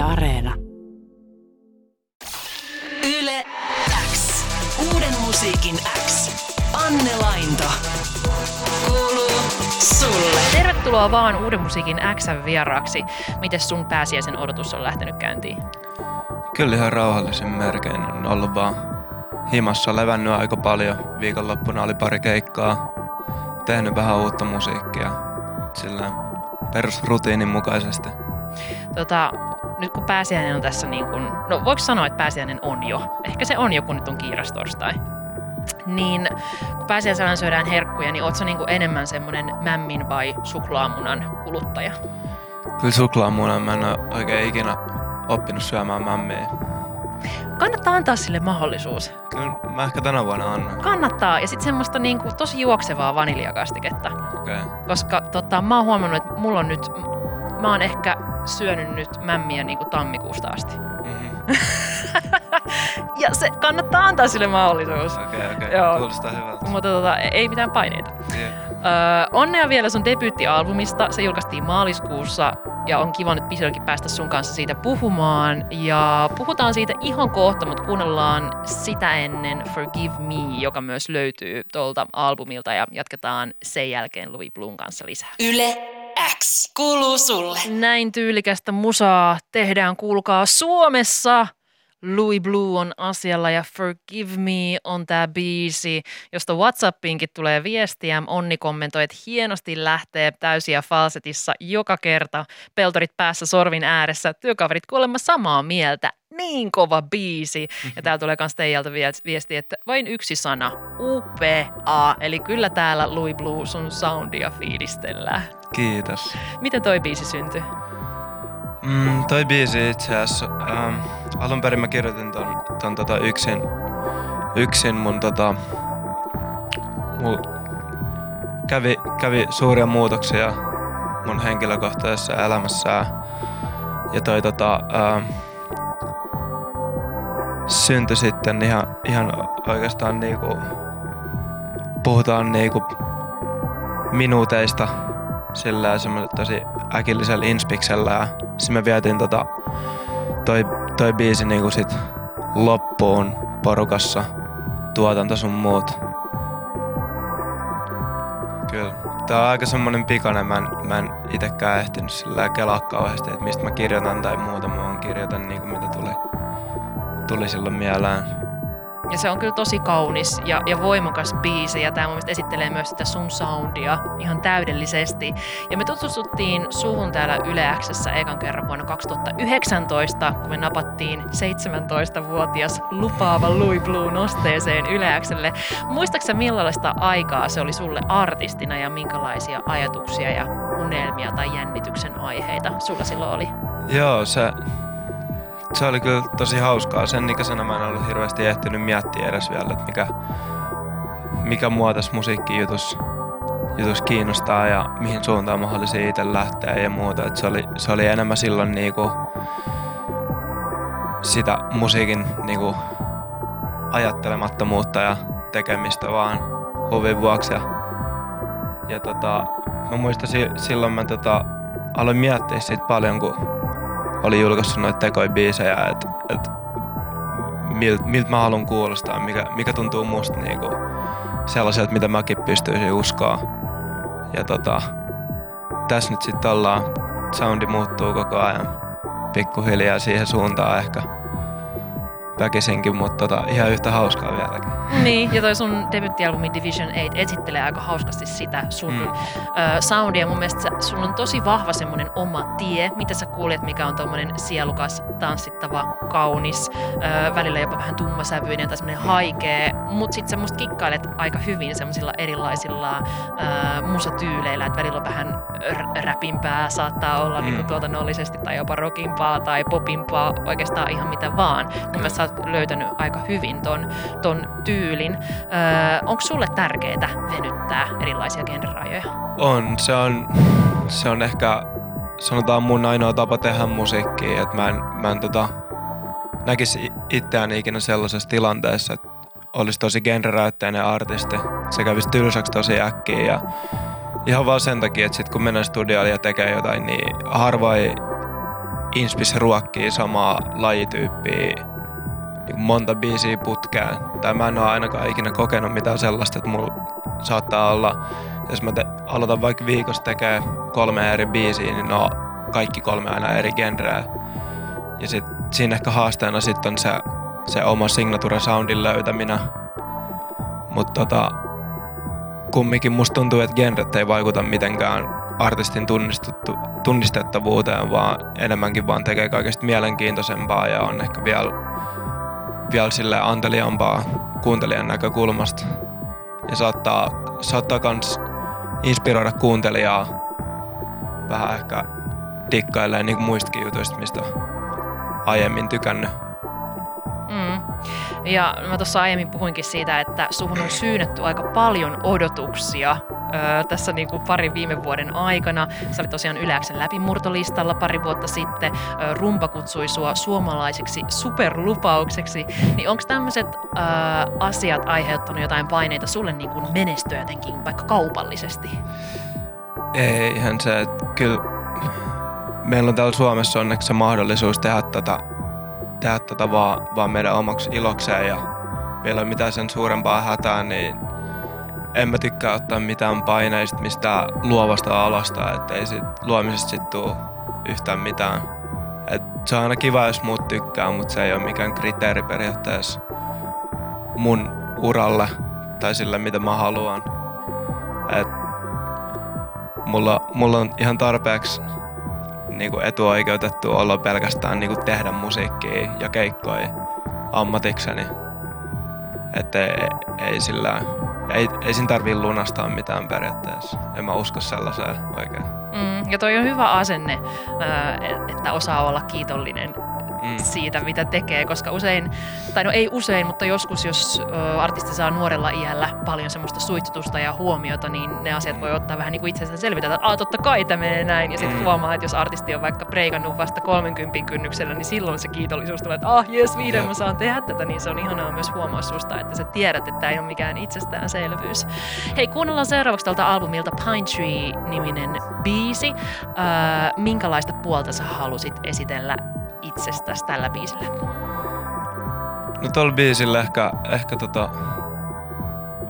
Yle Areena. Yle X. Uuden musiikin X. Anne Lainto. Kuuluu sulle. Tervetuloa vaan Uuden musiikin Xn vieraaksi. Miten sun pääsiäisen odotus on lähtenyt käyntiin? Kyllä ihan rauhallisin merkein on ollut vaan himassa levännyt aika paljon. Viikonloppuna oli pari keikkaa, tehnyt vähän uutta musiikkia sillä perusrutiinin mukaisesti. Tota, nyt kun pääsiäinen on tässä niin kuin, no voiko sanoa, että pääsiäinen on jo? Ehkä se on jo, kun nyt on kiirastorstai. Niin kun pääsiäisellä syödään herkkuja, niin ootko niin kuin enemmän semmoinen mämmin vai suklaamunan kuluttaja? Kyllä suklaamunan mä en ole oikein ikinä oppinut syömään mämmiä. Kannattaa antaa sille mahdollisuus. Kyllä mä ehkä tänä vuonna annan. Kannattaa. Ja sitten semmoista niin kuin tosi juoksevaa vaniljakastiketta. Okei. Okay. Koska tota, mä oon huomannut, että mulla on nyt, mä oon ehkä syönyt nyt mämmiä niin kuin tammikuusta asti. Mm-hmm. ja se kannattaa antaa sille mahdollisuus. Okei, okay, okei. Joo. Okay. Kuulostaa hyvältä. Mutta tota, ei mitään paineita. Yeah. Öö, onnea vielä sun debyyttialbumista. Se julkaistiin maaliskuussa ja on kiva nyt vihdoinkin päästä sun kanssa siitä puhumaan. Ja puhutaan siitä ihan kohta, mutta kuunnellaan sitä ennen Forgive Me, joka myös löytyy tuolta albumilta ja jatketaan sen jälkeen Louis Bloom kanssa lisää. Yle X. Kuuluu sulle. Näin tyylikästä musaa tehdään, kuulkaa Suomessa. Louis Blue on asialla ja Forgive Me on tämä biisi, josta Whatsappiinkin tulee viestiä. Onni kommentoi, että hienosti lähtee täysiä falsetissa joka kerta. Peltorit päässä sorvin ääressä, työkaverit kuulemma samaa mieltä. Niin kova biisi. Ja täällä tulee myös teiltä viesti, että vain yksi sana, upea. Eli kyllä täällä Louis Blue sun soundia fiilistellään. Kiitos. Miten toi biisi syntyi? Mm, toi biisi itse asiassa, ähm, alun perin mä kirjoitin ton, ton tota yksin, yksin mun tota, mul kävi, kävi suuria muutoksia mun henkilökohtaisessa elämässä ja toi tota, ähm, syntyi sitten ihan, ihan oikeastaan niinku, puhutaan niinku minuuteista sillä tosi äkillisellä inspiksellä ja sitten me vietiin tota, toi, toi biisi niinku sit loppuun porukassa, tuotanto sun muut. Kyllä. Tää on aika semmonen pikainen, mä en, mä en itekään ehtinyt sillä kelaa kauheasti, että mistä mä kirjoitan tai muuta, mä oon kirjoitan niinku mitä tuli, tuli silloin mieleen. Ja se on kyllä tosi kaunis ja, ja voimakas biisi ja tämä mun mielestä esittelee myös sitä sun soundia ihan täydellisesti. Ja me tutustuttiin suhun täällä Yle Xssä ekan kerran vuonna 2019, kun me napattiin 17-vuotias lupaava Louis Blue nosteeseen Yle Xlle. Muistaaksä millaista aikaa se oli sulle artistina ja minkälaisia ajatuksia ja unelmia tai jännityksen aiheita sulla silloin oli? Joo, se, se oli kyllä tosi hauskaa. Sen ikäisenä mä en ollut hirveästi ehtinyt miettiä edes vielä, että mikä, mikä mua tässä musiikkijutus jutus kiinnostaa ja mihin suuntaan mä haluaisin itse lähteä ja muuta. Et se, oli, se oli enemmän silloin niinku sitä musiikin niinku ajattelemattomuutta ja tekemistä vaan huvin vuoksi. Ja, ja tota, mä muistan silloin mä tota, aloin miettiä siitä paljon, kun oli julkaissut noita tekoibiisejä, että et, miltä milt mä haluan kuulostaa, mikä, mikä tuntuu musta niinku sellaiselta, mitä mäkin pystyisin uskoa. Ja tota, tässä nyt sitten ollaan, soundi muuttuu koko ajan pikkuhiljaa siihen suuntaan ehkä väkisinkin, mutta tota, ihan yhtä hauskaa vieläkin. Niin, ja toi sun debyttialbumi Division 8 esittelee aika hauskasti sitä sun mm. ö, soundia. Mun mielestä sä, sun on tosi vahva semmoinen oma tie, mitä sä kuulet, mikä on tommonen sielukas, tanssittava, kaunis, ö, välillä jopa vähän tummasävyinen tai semmoinen haikea, mutta sit sä musta kikkailet aika hyvin semmoisilla erilaisilla ö, musatyyleillä, että välillä on vähän r- räpimpää, saattaa olla mm. niin tuotannollisesti tai jopa rockimpaa tai popimpaa, oikeastaan ihan mitä vaan. Mun mielestä sä oot löytänyt aika hyvin ton, ton tyylin. Öö, Onko sulle tärkeää venyttää erilaisia genrerajoja? On. Se on, se on ehkä sanotaan mun ainoa tapa tehdä musiikkia, että mä en, mä en tota, näkisi itseäni ikinä sellaisessa tilanteessa, että olisi tosi genreräytteinen artisti. Se kävisi tylsäksi tosi äkkiä ja ihan vaan sen takia, että sit kun mennään studiolle ja tekee jotain, niin harvoin inspis ruokkii samaa lajityyppiä niin monta biisiä putkeen. Tai mä en ole ainakaan ikinä kokenut mitään sellaista, että mulla saattaa olla, jos mä te, aloitan vaikka viikossa tekee kolme eri biisiä, niin no kaikki kolme aina eri genreä. Ja sit, siinä ehkä haasteena sitten on se, se oma signature soundin löytäminen. Mutta tota, kumminkin musta tuntuu, että genret ei vaikuta mitenkään artistin tunnistettavuuteen, vaan enemmänkin vaan tekee kaikesta mielenkiintoisempaa ja on ehkä vielä, vielä sille anteliampaa kuuntelijan näkökulmasta. Ja saattaa, saattaa kans inspiroida kuuntelijaa vähän ehkä dikkailemaan niin muistakin jutuista, mistä aiemmin tykännyt. Mm. Ja mä tuossa aiemmin puhuinkin siitä, että suhun on syynetty aika paljon odotuksia tässä niin kuin parin viime vuoden aikana. Sä olit tosiaan Yläksen läpimurtolistalla pari vuotta sitten. Öö, rumpa kutsui sua suomalaiseksi superlupaukseksi. Niin onko tämmöiset asiat aiheuttanut jotain paineita sulle niin kuin menestyä jotenkin vaikka kaupallisesti? Eihän se, että kyllä meillä on täällä Suomessa onneksi se mahdollisuus tehdä tota, tehdä tota vaan, vaan meidän omaksi ilokseen ja meillä on mitään sen suurempaa hätää, niin en mä tykkää ottaa mitään paineista mistä luovasta alasta, että ei sit luomisesta sit tuu yhtään mitään. Et se on aina kiva, jos muut tykkää, mutta se ei ole mikään kriteeri periaatteessa mun uralle tai sille, mitä mä haluan. Et mulla, mulla on ihan tarpeeksi niin kuin etuoikeutettu olla pelkästään niin kuin tehdä musiikkia ja keikkoja ammatikseni. Että ei, ei sillä ei, ei siinä tarvii lunastaa mitään periaatteessa. En mä usko sellaiseen oikein. Mm, ja toi on hyvä asenne, että osaa olla kiitollinen mm. siitä, mitä tekee, koska usein, tai no ei usein, mutta joskus, jos ö, artisti saa nuorella iällä paljon semmoista suitsutusta ja huomiota, niin ne asiat voi ottaa vähän niin kuin itsestään selvitä, että totta kai tämä menee näin, ja sitten mm. huomaa, että jos artisti on vaikka preikannut vasta 30 kynnyksellä, niin silloin se kiitollisuus tulee, että ah jes, vihdoin mä saan tehdä tätä, niin se on ihanaa myös huomaa susta, että sä tiedät, että tämä ei ole mikään itsestäänselvyys. Hei, kuunnellaan seuraavaksi tältä albumilta Pine Tree-niminen biisi. Öö, minkälaista puolta sä halusit esitellä itsestäsi tällä biisillä? No tuolla biisillä ehkä, ehkä tota,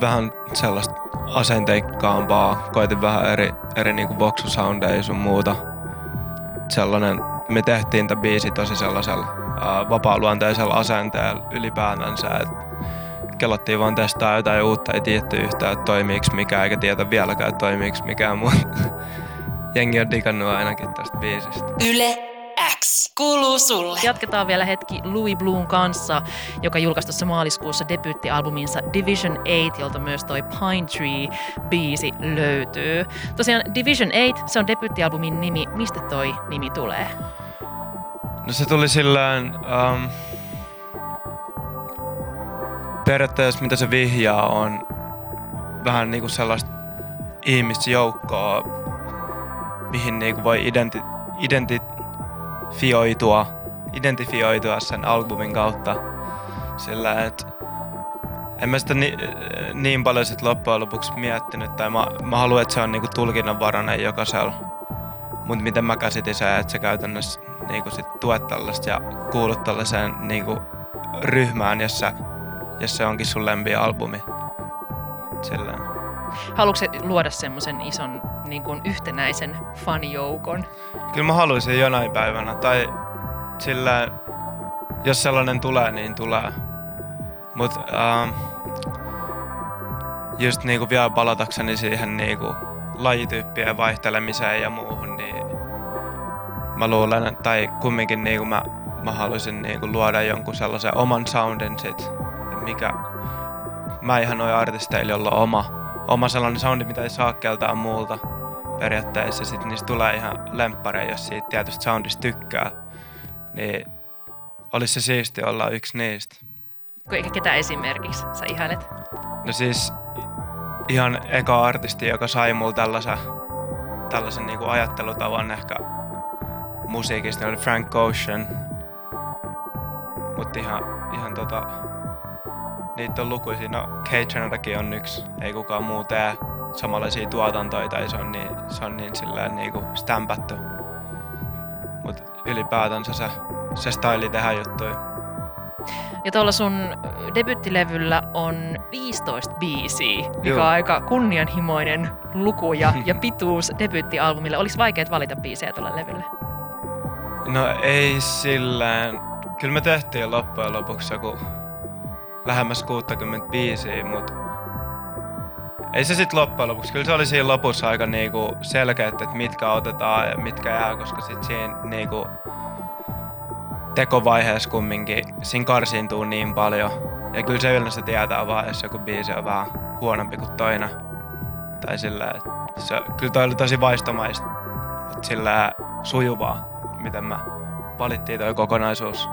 vähän sellaista asenteikkaampaa. Koitin vähän eri, eri niinku voksusoundeja sun muuta. Sellainen, me tehtiin tämä biisi tosi sellaisella ää, vapaa-luonteisella asenteella ylipäätänsä. Et kelottiin vaan testaa jotain uutta, ei tiedetty yhtään, että toimiiks mikä, eikä tiedä vieläkään, että toimiiks mikään, mutta jengi on digannut ainakin tästä biisistä. Yle X kuuluu sulle. Jatketaan vielä hetki Louis Bloom kanssa, joka julkaisi tuossa maaliskuussa debyyttialbuminsa Division 8, jolta myös toi Pine Tree-biisi löytyy. Tosiaan Division 8, se on debyyttialbumin nimi. Mistä toi nimi tulee? No se tuli sillään... Um, periaatteessa mitä se vihjaa on vähän niinku sellaista ihmisjoukkoa, mihin niinku voi identi, identi, identifioitua, identifioitua sen albumin kautta sillä, että en mä sitä ni, niin paljon sit loppujen lopuksi miettinyt, tai mä, mä haluan, että se on niinku tulkinnanvarainen jokaisella. Mutta miten mä käsitin se, että se käytännössä niinku sit tuet tällaista ja kuulut tällaiseen niinku ryhmään, jossa, jossa onkin sun lempialbumi. Sillä. Haluatko luoda semmoisen ison niin kuin yhtenäisen fanijoukon? Kyllä mä haluaisin jonain päivänä. Tai sillä, jos sellainen tulee, niin tulee. Mutta ähm, just niinku vielä palatakseni siihen niinku lajityyppien vaihtelemiseen ja muuhun, niin mä luulen, tai kumminkin niinku mä, mä haluaisin niinku luoda jonkun sellaisen oman soundin sit, mikä mä ihan noin artisteille, jolla on oma, oma sellainen soundi, mitä ei saa keltään muulta periaatteessa. Sitten niistä tulee ihan lemppareja, jos siitä tietystä soundista tykkää. Niin olisi se siisti olla yksi niistä. Ketä esimerkiksi sä ihailet? No siis ihan eka artisti, joka sai mulla tällaisen, tällaisen niinku ajattelutavan ehkä musiikista, oli Frank Ocean. Mutta ihan, ihan tota, niitä on lukuisia. No, Cage on yksi, ei kukaan muu tee samanlaisia tuotantoja tai se on niin, se on niin sillä niinku stampattu. Mut ylipäätänsä se, se style tehdä juttuja. Ja tuolla sun debyttilevyllä on 15 biisiä, mikä Joo. on aika kunnianhimoinen luku ja, ja pituus debyttialbumille. Olisi vaikea valita biisejä tuolle levylle. No ei silleen. Kyllä me tehtiin loppujen lopuksi joku lähemmäs 65, mutta ei se sitten loppujen lopuksi. Kyllä se oli siinä lopussa aika niinku selkeä, että mitkä otetaan ja mitkä jää, koska sitten siinä niinku tekovaiheessa kumminkin siinä karsiintuu niin paljon. Ja kyllä se yleensä tietää vaan, jos joku biisi on vähän huonompi kuin toinen. Tai sillä, että se, kyllä toi oli tosi vaistomaista, mutta sillä sujuvaa, miten me valittiin toi kokonaisuus.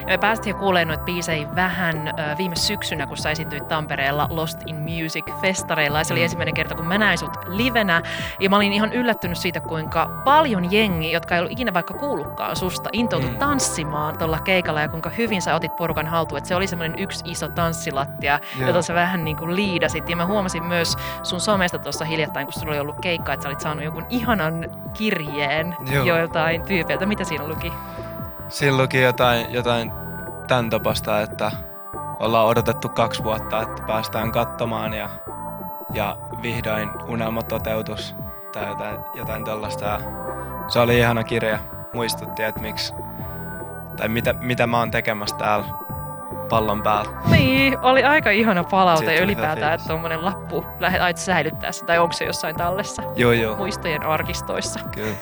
Ja me päästiin jo kuulemaan noita biisejä vähän viime syksynä, kun sä esiintyit Tampereella Lost in Music-festareilla. Ja se oli Mm. ensimmäinen kerta, kun mä näin sut livenä. Ja mä olin ihan yllättynyt siitä, kuinka paljon jengi, jotka ei ollut ikinä vaikka kuullutkaan susta, intoutui Mm. tanssimaan tuolla keikalla ja kuinka hyvin sä otit porukan haltuun. Että se oli semmoinen yksi iso tanssilattia, Joo. jota sä vähän niin kuin liidasit. Ja mä huomasin myös sun somesta tuossa hiljattain, kun sulla oli ollut keikka, että sä olit saanut jonkun ihanan kirjeen Joo. joiltain tyypeiltä. Mitä siinä luki? Luki jotain, jotain tämän tapasta, että ollaan odotettu kaksi vuotta, että päästään katsomaan ja, ja vihdoin unelma toteutus tai jotain, jotain tällaista. Se oli ihana kirja. Muistutti, että miksi tai mitä, mitä mä oon tekemässä täällä pallon päällä. Niin, oli aika ihana palaute Siitä ylipäätään, että tuommoinen lappu lähdet ait säilyttää sitä, tai onko se jossain tallessa Joo, joo, muistojen arkistoissa. kyllä.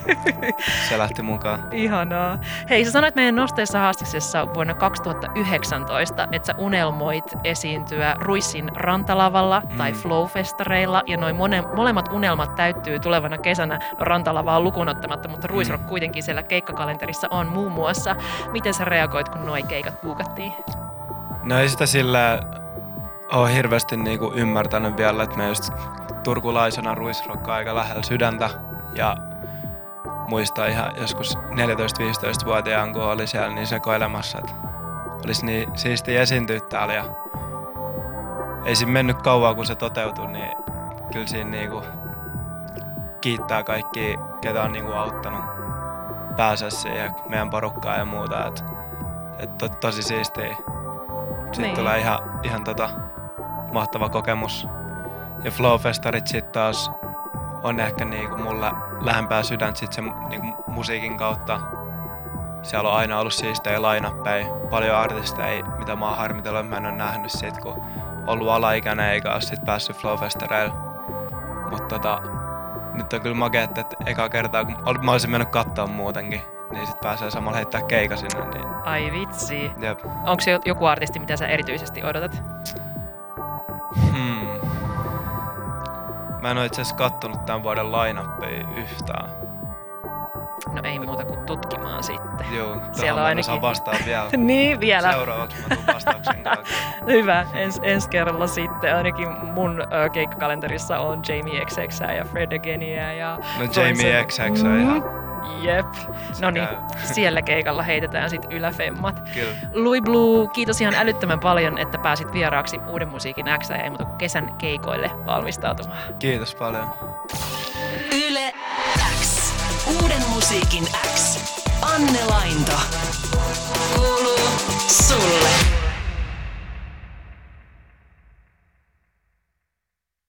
Se lähti mukaan. Ihanaa. Hei, sä sanoit meidän nosteessa haastiksessa vuonna 2019, että sä unelmoit esiintyä Ruissin rantalavalla Mm. tai Flowfestareilla, ja noin molemmat unelmat täyttyy tulevana kesänä no, rantalavaa lukuun ottamatta, mutta Ruisrock Mm. kuitenkin siellä keikkakalenterissa on muun muassa. Miten sä reagoit, kun noi keikat buukattiin? No ei sitä sillä ole hirveästi niinku ymmärtänyt vielä, että me just turkulaisena ruisrokka aika lähellä sydäntä ja muistaa ihan joskus 14-15-vuotiaan, kun oli siellä niin sekoilemassa, että olisi niin siisti esiintyä täällä ja ei siinä mennyt kauan, kun se toteutui, niin kyllä siinä niinku kiittää kaikki, ketä on niinku auttanut pääsee siihen meidän porukkaan ja muuta. Et, et to, tosi siistiä. Sitten Niin. tulee ihan, ihan tota, mahtava kokemus. Ja Flowfestarit sitten taas on ehkä niinku mulle lähempää sydäntä sit sen niinku musiikin kautta. Siellä on aina ollut siistejä lainappeja, paljon artisteja, mitä mä oon harmitellut, mä en ole nähnyt sit, kun ollut alaikäinen eikä ole sit päässyt Flowfestareille. Mutta tota, nyt on kyllä makea, että eka kertaa, kun mä olisin mennyt katsoa muutenkin, niin sit pääsee samalla heittää keika sinne. Niin, Ai vitsi. jep. Onko se joku artisti, mitä sä erityisesti odotat? Hmm. Mä en oo itse asiassa kattonut tämän vuoden line yhtään. No ei muuta kuin tutkimaan sitten. Joo, Siellä on ainakin... vastaan vielä. Niin, vielä. Seuraavaksi mä tuun vastauksen. Hyvä. Ens, ensi kerralla sitten ainakin mun ö, keikkakalenterissa on Jamie XX ja Fred Agenia ja... No Jamie XX on ihan Jep. No niin, siellä keikalla heitetään sitten yläfemmat. kyllä. Louis Blue, kiitos ihan älyttömän paljon, että pääsit vieraaksi Uuden musiikin X ja ei muuta kuin kesän keikoille valmistautumaan. Kiitos paljon. Yle X. Uuden musiikin X. Anne Lainto. Kuuluu sulle.